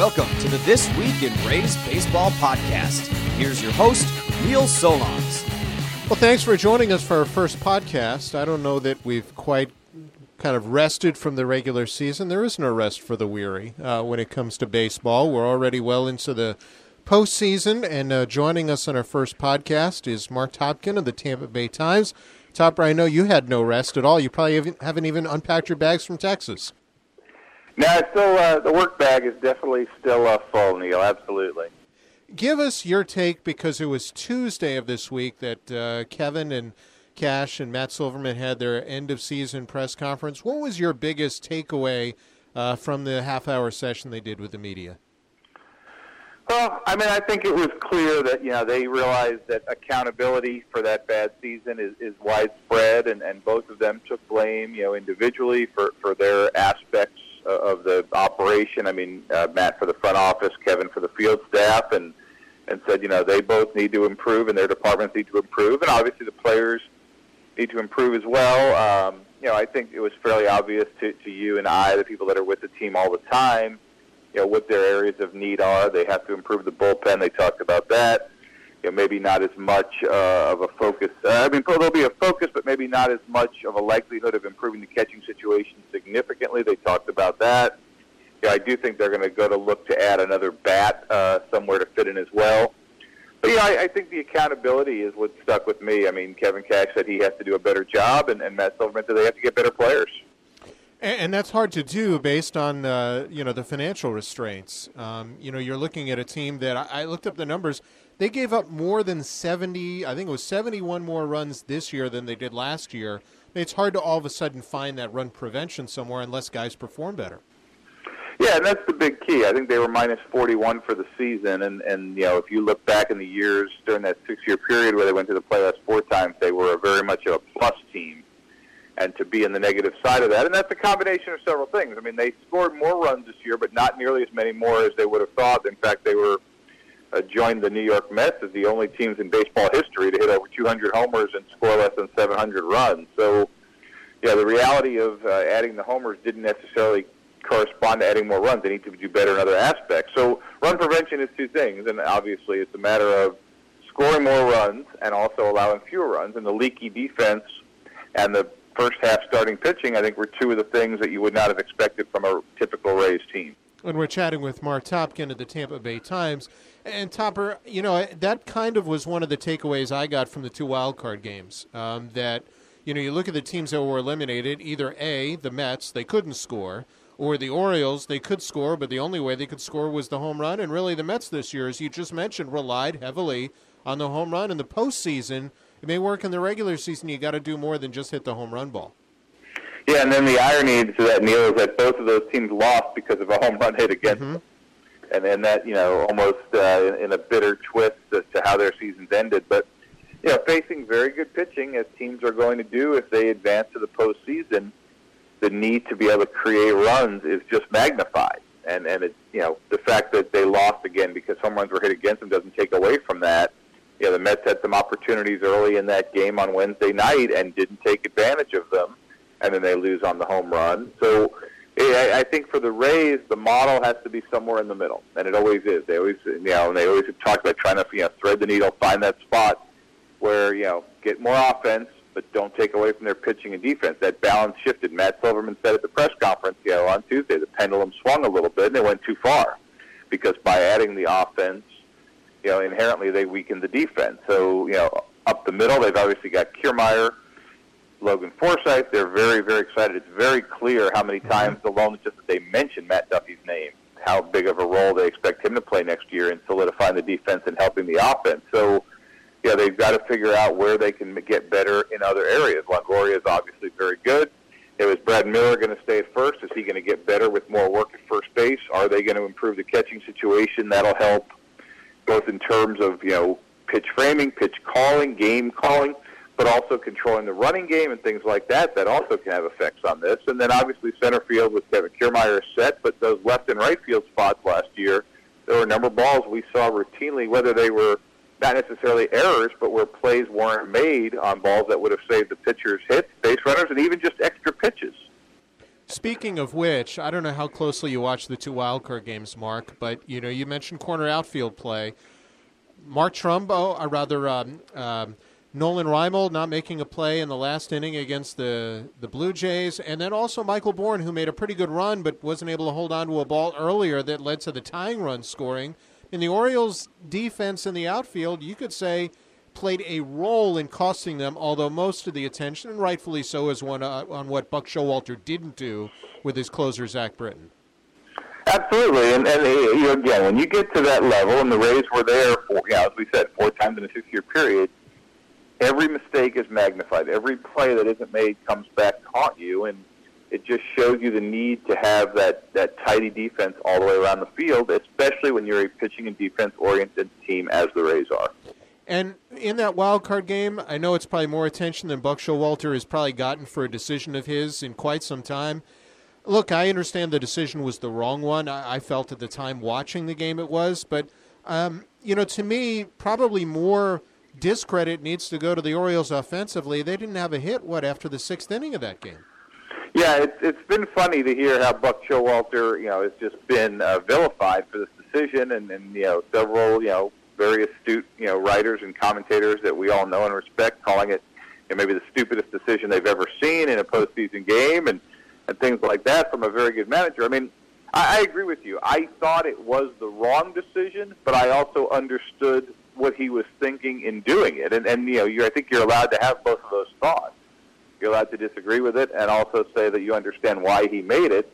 Welcome to the This Week in Rays Baseball podcast. Here's your host, Neil Solondz. Well, thanks for joining us for our first podcast. I don't know that we've quite kind of rested from the regular season. There is no rest for the weary uh, when it comes to baseball. We're already well into the postseason, and uh, joining us on our first podcast is Mark Topkin of the Tampa Bay Times. Topper, I know you had no rest at all. You probably haven't even unpacked your bags from Texas. No, still uh, the work bag is definitely still uh, full, Neil. Absolutely. Give us your take because it was Tuesday of this week that uh, Kevin and Cash and Matt Silverman had their end of season press conference. What was your biggest takeaway uh, from the half hour session they did with the media? Well, I mean, I think it was clear that you know they realized that accountability for that bad season is, is widespread, and, and both of them took blame, you know, individually for for their aspects of the operation. I mean, uh, Matt for the front office, Kevin for the field staff, and and said you know they both need to improve, and their departments need to improve, and obviously the players need to improve as well. Um, you know, I think it was fairly obvious to, to you and I, the people that are with the team all the time you know, what their areas of need are. They have to improve the bullpen. They talked about that. You know, maybe not as much uh, of a focus. Uh, I mean, there'll be a focus, but maybe not as much of a likelihood of improving the catching situation significantly. They talked about that. Yeah, I do think they're going to go to look to add another bat uh, somewhere to fit in as well. But yeah, I, I think the accountability is what stuck with me. I mean, Kevin Cash said he has to do a better job, and, and Matt Silverman said they have to get better players. And, that's hard to do based on uh, you know the financial restraints. Um, you know, you're looking at a team that I, I, looked up the numbers. They gave up more than 70. I think it was 71 more runs this year than they did last year. Mean, it's hard to all of a sudden find that run prevention somewhere unless guys perform better. Yeah, and that's the big key. I think they were minus 41 for the season, and and you know if you look back in the years during that six-year period where they went to the playoffs four times, they were a very much a plus team and to be in the negative side of that. And that's a combination of several things. I mean, they scored more runs this year, but not nearly as many more as they would have thought. In fact, they were uh, joined the New York Mets as the only teams in baseball history to hit over 200 homers and score less than 700 runs. So, yeah, the reality of uh, adding the homers didn't necessarily correspond to adding more runs. They need to do better in other aspects. So, run prevention is two things, and obviously, it's a matter of scoring more runs and also allowing fewer runs. And the leaky defense and the first half starting pitching, I think, were two of the things that you would not have expected from a typical Rays team. And we're chatting with Mark Topkin of the Tampa Bay Times. And Topper, you know, that kind of was one of the takeaways I got from the two wild card games. Um, that, you know, you look at the teams that were eliminated, either A, the Mets, they couldn't score, or the Orioles, they could score, but the only way they could score was the home run. And really, the Mets this year, as you just mentioned, relied heavily on the home run in the postseason it may work in the regular season. You got to do more than just hit the home run ball. Yeah, and then the irony to that, Neil, is that both of those teams lost because of a home run hit against mm-hmm. them. And then that, you know, almost uh, in, in a bitter twist as to how their seasons ended. But, you know, facing very good pitching, as teams are going to do if they advance to the postseason, the need to be able to create runs is just magnified. And, and it, you know, the fact that they lost again because home runs were hit against them doesn't take away from that you know, the Mets had some opportunities early in that game on Wednesday night and didn't take advantage of them, and then they lose on the home run. So I, think for the Rays, the model has to be somewhere in the middle, and it always is. They always, you know, and they always talk about trying to, you know, thread the needle, find that spot where you know get more offense, but don't take away from their pitching and defense. That balance shifted. Matt Silverman said at the press conference, you know, on Tuesday, the pendulum swung a little bit, and they went too far because by adding the offense you know, inherently they weaken the defense. So, you know, up the middle, they've obviously got Kiermaier, Logan Forsythe. They're very, very excited. It's very clear how many mm-hmm. times alone just that they mention Matt Duffy's name, how big of a role they expect him to play next year in solidifying the defense and helping the offense. So, yeah, they've got to figure out where they can get better in other areas. Longoria is obviously very good. It was Brad Miller going to stay at first? Is he going to get better with more work at first base? Are they going to improve the catching situation? That'll help both in terms of you know pitch framing, pitch calling, game calling, but also controlling the running game and things like that. That also can have effects on this. And then obviously center field with Kevin Kiermaier set, but those left and right field spots last year, there were a number of balls we saw routinely, whether they were not necessarily errors, but where plays weren't made on balls that would have saved the pitcher's hits, base runners, and even just extra pitches. Speaking of which, I don't know how closely you watch the two wildcard games, Mark, but you know you mentioned corner outfield play. Mark Trumbo, or rather um, um, Nolan Reimold, not making a play in the last inning against the the Blue Jays, and then also Michael Bourn, who made a pretty good run but wasn't able to hold on to a ball earlier that led to the tying run scoring. In the Orioles' defense in the outfield, you could say played a role in costing them, although most of the attention, and rightfully so, is one uh, on what Buck Showalter didn't do with his closer Zach Britton. Absolutely, and, and uh, you know, again, when you get to that level, and the Rays were there for, you know, as we said, four times in a six-year period, every mistake is magnified. Every play that isn't made comes back to haunt you, and it just shows you the need to have that that tidy defense all the way around the field, especially when you're a pitching and defense-oriented team as the Rays are. And in that wild card game, I know it's probably more attention than Buck Showalter has probably gotten for a decision of his in quite some time. Look, I understand the decision was the wrong one. I, I felt at the time watching the game it was, but um, you know, to me, probably more discredit needs to go to the Orioles offensively. They didn't have a hit what after the sixth inning of that game. Yeah, it's it's been funny to hear how Buck Showalter, you know, has just been uh, vilified for this decision, and and you know several you know very astute, you know, writers and commentators that we all know and respect, calling it you know, maybe the stupidest decision they've ever seen in a postseason game, and and things like that from a very good manager. I mean, I, I agree with you. I thought it was the wrong decision, but I also understood what he was thinking in doing it, and and you know, you I think you're allowed to have both of those thoughts. You're allowed to disagree with it and also say that you understand why he made it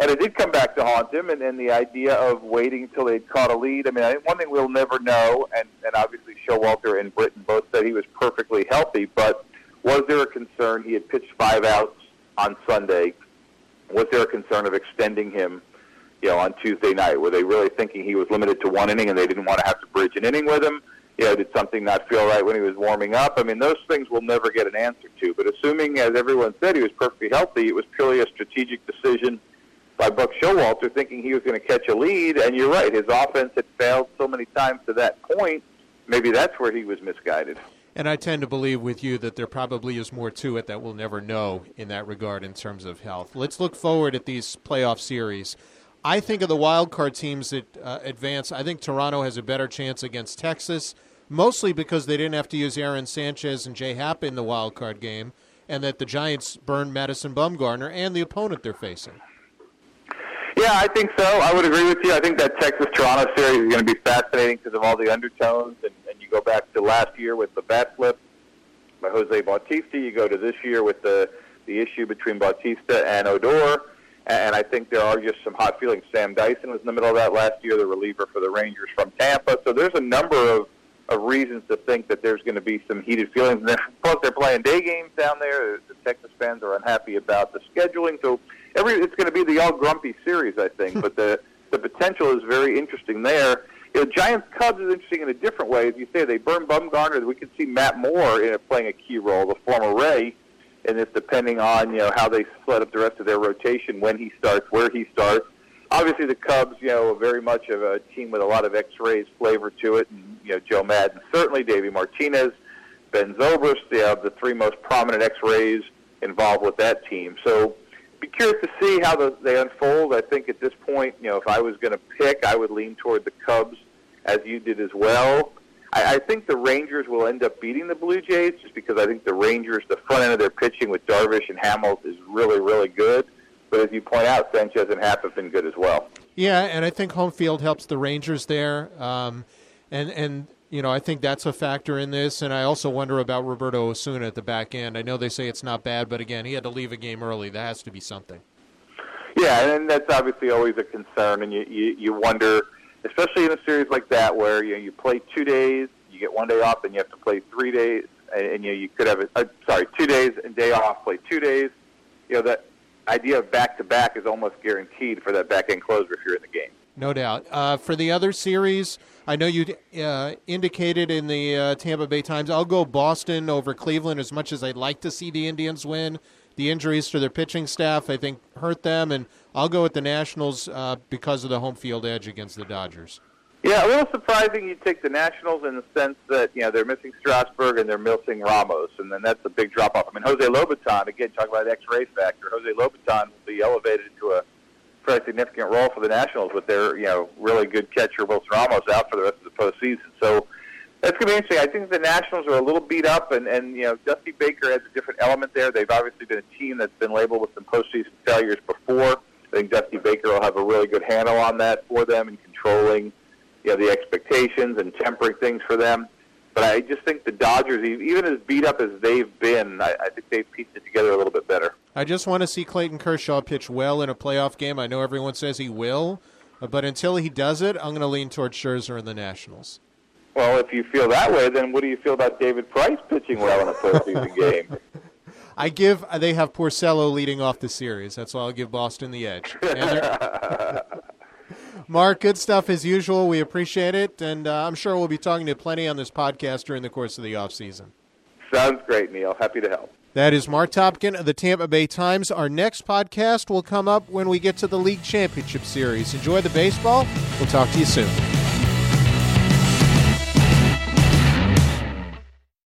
and it did come back to haunt him, and, and the idea of waiting until they'd caught a lead. I mean, I one thing we'll never know, and, and obviously Showalter and Britton both said he was perfectly healthy, but was there a concern? He had pitched five outs on Sunday. Was there a concern of extending him, you know, on Tuesday night? Were they really thinking he was limited to one inning and they didn't want to have to bridge an inning with him? You know, did something not feel right when he was warming up? I mean, those things we'll never get an answer to. But assuming, as everyone said, he was perfectly healthy, it was purely a strategic decision – by Buck Showalter thinking he was going to catch a lead. And you're right, his offense had failed so many times to that point. Maybe that's where he was misguided. And I tend to believe with you that there probably is more to it that we'll never know in that regard in terms of health. Let's look forward at these playoff series. I think of the wild card teams that uh, advance. I think Toronto has a better chance against Texas, mostly because they didn't have to use Aaron Sanchez and Jay Happ in the wild card game, and that the Giants burned Madison Bumgarner and the opponent they're facing. Yeah, I think so. I would agree with you. I think that Texas Toronto series is going to be fascinating because of all the undertones. And, and you go back to last year with the bat flip by Jose Bautista. You go to this year with the the issue between Bautista and Odor. And I think there are just some hot feelings. Sam Dyson was in the middle of that last year, the reliever for the Rangers from Tampa. So there's a number of, of reasons to think that there's going to be some heated feelings. And then, plus, they're playing day games down there. The Texas fans are unhappy about the scheduling. So every it's going to be the all grumpy series, I think. but the the potential is very interesting there. You know, Giants Cubs is interesting in a different way. As you say, they burn Bumgarner. We could see Matt Moore in it playing a key role, the former Ray, and it's depending on you know how they split up the rest of their rotation, when he starts, where he starts. Obviously, the Cubs, you know, are very much of a team with a lot of ex-Rays flavor to it, and you know, Joe Maddon certainly, Davey Martinez, Ben Zobrist, they have the three most prominent ex-Rays involved with that team. So be curious to see how the, they unfold. I think at this point, you know, if I was going to pick, I would lean toward the Cubs, as you did as well. I, I think the Rangers will end up beating the Blue Jays just because I think the Rangers, the front end of their pitching with Darvish and Hamels is really, really good. But as you point out, Sanchez and Happ have been good as well. Yeah, and I think home field helps the Rangers there. Um, and and you know, I think that's a factor in this. And I also wonder about Roberto Osuna at the back end. I know they say it's not bad, but again, he had to leave a game early. That has to be something. Yeah, and that's obviously always a concern, and you you, you wonder, especially in a series like that where you know, you play two days, you get one day off, and you have to play three days, and, and you know, you could have a uh, sorry two days and day off, play two days. You know that idea of back to back is almost guaranteed for that back end closer if you're in the game. No doubt. Uh, for the other series, I know you uh, indicated in the uh, Tampa Bay Times, I'll go Boston over Cleveland as much as I'd like to see the Indians win. The injuries to their pitching staff, I think, hurt them, and I'll go with the Nationals uh, because of the home field edge against the Dodgers. Yeah, a little surprising you take the Nationals in the sense that, you know, they're missing Strasburg and they're missing Ramos, and then that's a big drop off. I mean, Jose Lobaton, again, talk about ex-Ray factor, Jose Lobaton will be elevated into a pretty significant role for the Nationals with their, you know, really good catcher Wilson Ramos out for the rest of the postseason. So that's going to be interesting. I think the Nationals are a little beat up, and, and, you know, Dusty Baker adds a different element there. They've obviously been a team that's been labeled with some postseason failures before. I think Dusty Baker will have a really good handle on that for them and controlling – you know, the expectations and tempering things for them. But I just think the Dodgers, even as beat up as they've been, I, I think they've pieced it together a little bit better. I just want to see Clayton Kershaw pitch well in a playoff game. I know everyone says he will, but until he does it, I'm going to lean towards Scherzer and the Nationals. Well, if you feel that way, then what do you feel about David Price pitching well in a postseason game? I give they have Porcello leading off the series. That's why I'll give Boston the edge. Mark, good stuff as usual. We appreciate it, and uh, I'm sure we'll be talking to plenty on this podcast during the course of the off season. Sounds great, Neil. Happy to help. That is Mark Topkin of the Tampa Bay Times. Our next podcast will come up when we get to the League Championship Series. Enjoy the baseball. We'll talk to you soon.